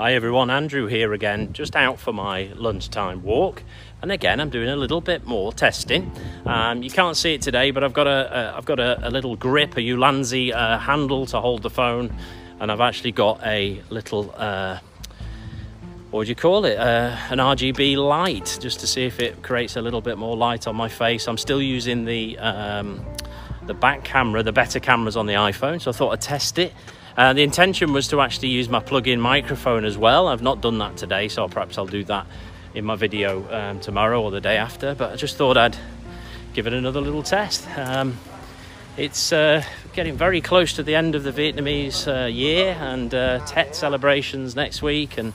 Hi everyone, Andrew here again, just out for my lunchtime walk. And again, I'm doing a little bit more testing. Um, you can't see it today, but I've got a, a I've got a, a, little grip, a Ulanzi uh, handle to hold the phone, and I've actually got a little uh, what would you call it? Uh, an RGB light, just to see if it creates a little bit more light on my face. I'm still using the um, the back camera, the better cameras on the iPhone, so I thought I'd test it. Uh, the intention was to actually use my plug-in microphone as well. I've not done that today, so perhaps I'll do that in my video um, tomorrow or the day after. But I just thought I'd give it another little test. Um, it's uh, getting very close to the end of the Vietnamese uh, year and uh, Tet celebrations next week, and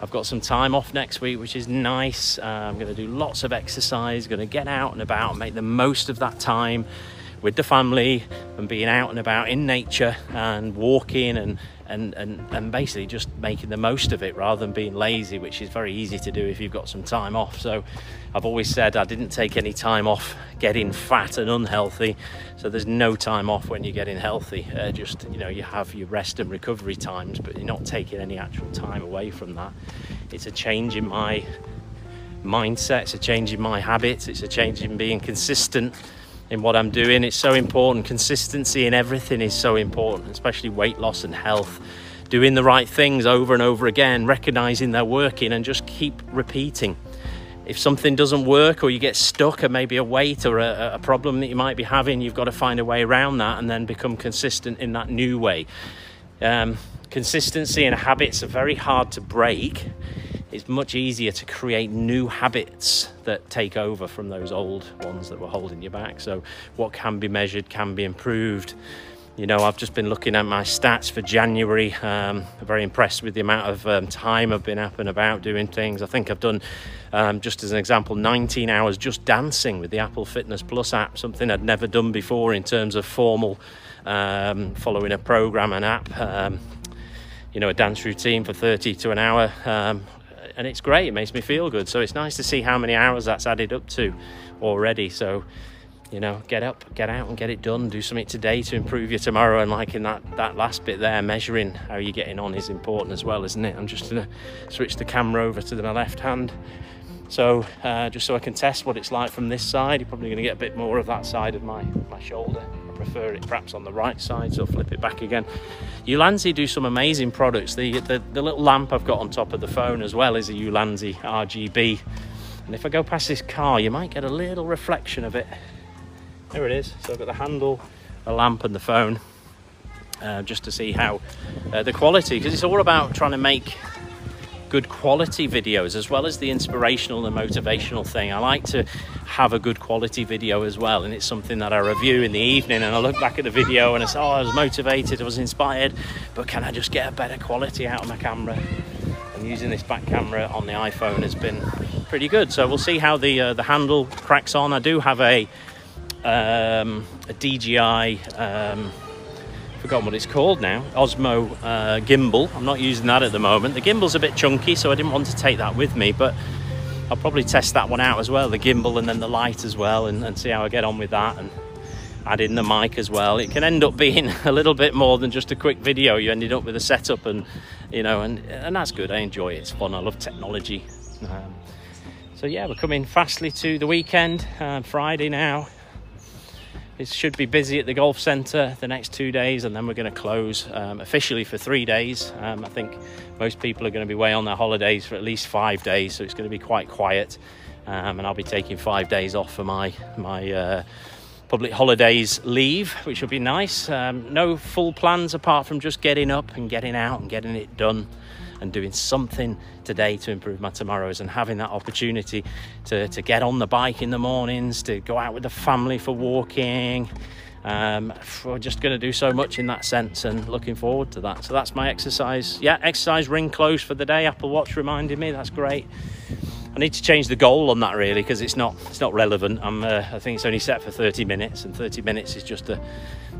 I've got some time off next week, which is nice. Uh, I'm going to do lots of exercise, going to get out and about make the most of that time with the family and being out and about in nature and walking and and, and, and basically just making the most of it rather than being lazy, which is very easy to do if you've got some time off. So I've always said I didn't take any time off getting fat and unhealthy. So there's no time off when you're getting healthy. Uh, just, you know, you have your rest and recovery times, but you're not taking any actual time away from that. It's a change in my mindset, it's a change in my habits, it's a change in being consistent in what I'm doing. It's so important. Consistency in everything is so important, especially weight loss and health. Doing the right things over and over again, recognizing they're working, and just keep repeating. If something doesn't work or you get stuck, or maybe a weight or a, a problem that you might be having, you've got to find a way around that and then become consistent in that new way. Um, consistency and habits are very hard to break it's much easier to create new habits that take over from those old ones that were holding you back. So, what can be measured can be improved. You know, I've just been looking at my stats for January. Um, I'm very impressed with the amount of um, time I've been up and about doing things. I think I've done, um, just as an example, 19 hours just dancing with the Apple Fitness Plus app, something I'd never done before in terms of formal um, following a program and app um, you know, a dance routine for 30 to an hour. Um, and it's great. It makes me feel good. So it's nice to see how many hours that's added up to already. So you know, get up, get out, and get it done. Do something today to improve your tomorrow. And like in that that last bit there, measuring how you're getting on is important as well, isn't it? I'm just gonna switch the camera over to my left hand. So uh, just so I can test what it's like from this side, you're probably going to get a bit more of that side of my my shoulder I prefer it perhaps on the right side, so I'll flip it back again. Ulanzi do some amazing products. The, the, the little lamp I've got on top of the phone as well is a Ulanzi RGB. And if I go past this car, you might get a little reflection of it. There it is. So I've got the handle, the lamp and the phone. Uh, just to see how uh, the quality, because it's all about trying to make good quality videos as well as the inspirational and motivational thing. I like to have a good quality video as well, and it's something that I review in the evening. And I look back at the video and I say, Oh, I was motivated, I was inspired, but can I just get a better quality out of my camera? And using this back camera on the iPhone has been pretty good. So we'll see how the uh, the handle cracks on. I do have a um, a DJI. Um, forgotten what it's called now, Osmo uh, gimbal. I'm not using that at the moment. The gimbal's a bit chunky, so I didn't want to take that with me, but I'll probably test that one out as well, the gimbal and then the light as well, and, and see how I get on with that, and add in the mic as well. It can end up being a little bit more than just a quick video. You ended up with a setup, and you know, and and that's good. I enjoy it. It's fun. I love technology. Um, so yeah, we're coming fastly to the weekend. Uh, Friday now. It should be busy at the golf centre the next two days, and then we're going to close um, officially for three days. Um, I think most people are going to be away on their holidays for at least five days, so it's going to be quite quiet. Um, and I'll be taking five days off for my my uh, public holidays leave, which will be nice. Um, no full plans apart from just getting up and getting out and getting it done and doing something today to improve my tomorrows and having that opportunity to, to get on the bike in the mornings, to go out with the family for walking. Um, we're just going to do so much in that sense and looking forward to that. So that's my exercise. Yeah, exercise ring close for the day. Apple Watch reminded me. That's great. I need to change the goal on that really because it's not it's not relevant. I'm uh, I think it's only set for 30 minutes and 30 minutes is just a,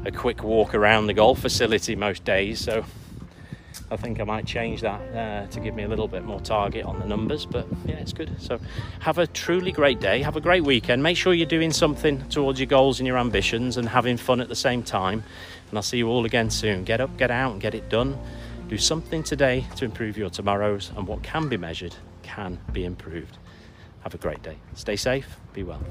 a quick walk around the golf facility most days. So I think I might change that uh, to give me a little bit more target on the numbers. But yeah, it's good. So have a truly great day. Have a great weekend. Make sure you're doing something towards your goals and your ambitions and having fun at the same time. And I'll see you all again soon. Get up, get out, and get it done. Do something today to improve your tomorrows, and what can be measured can be improved. Have a great day. Stay safe, be well.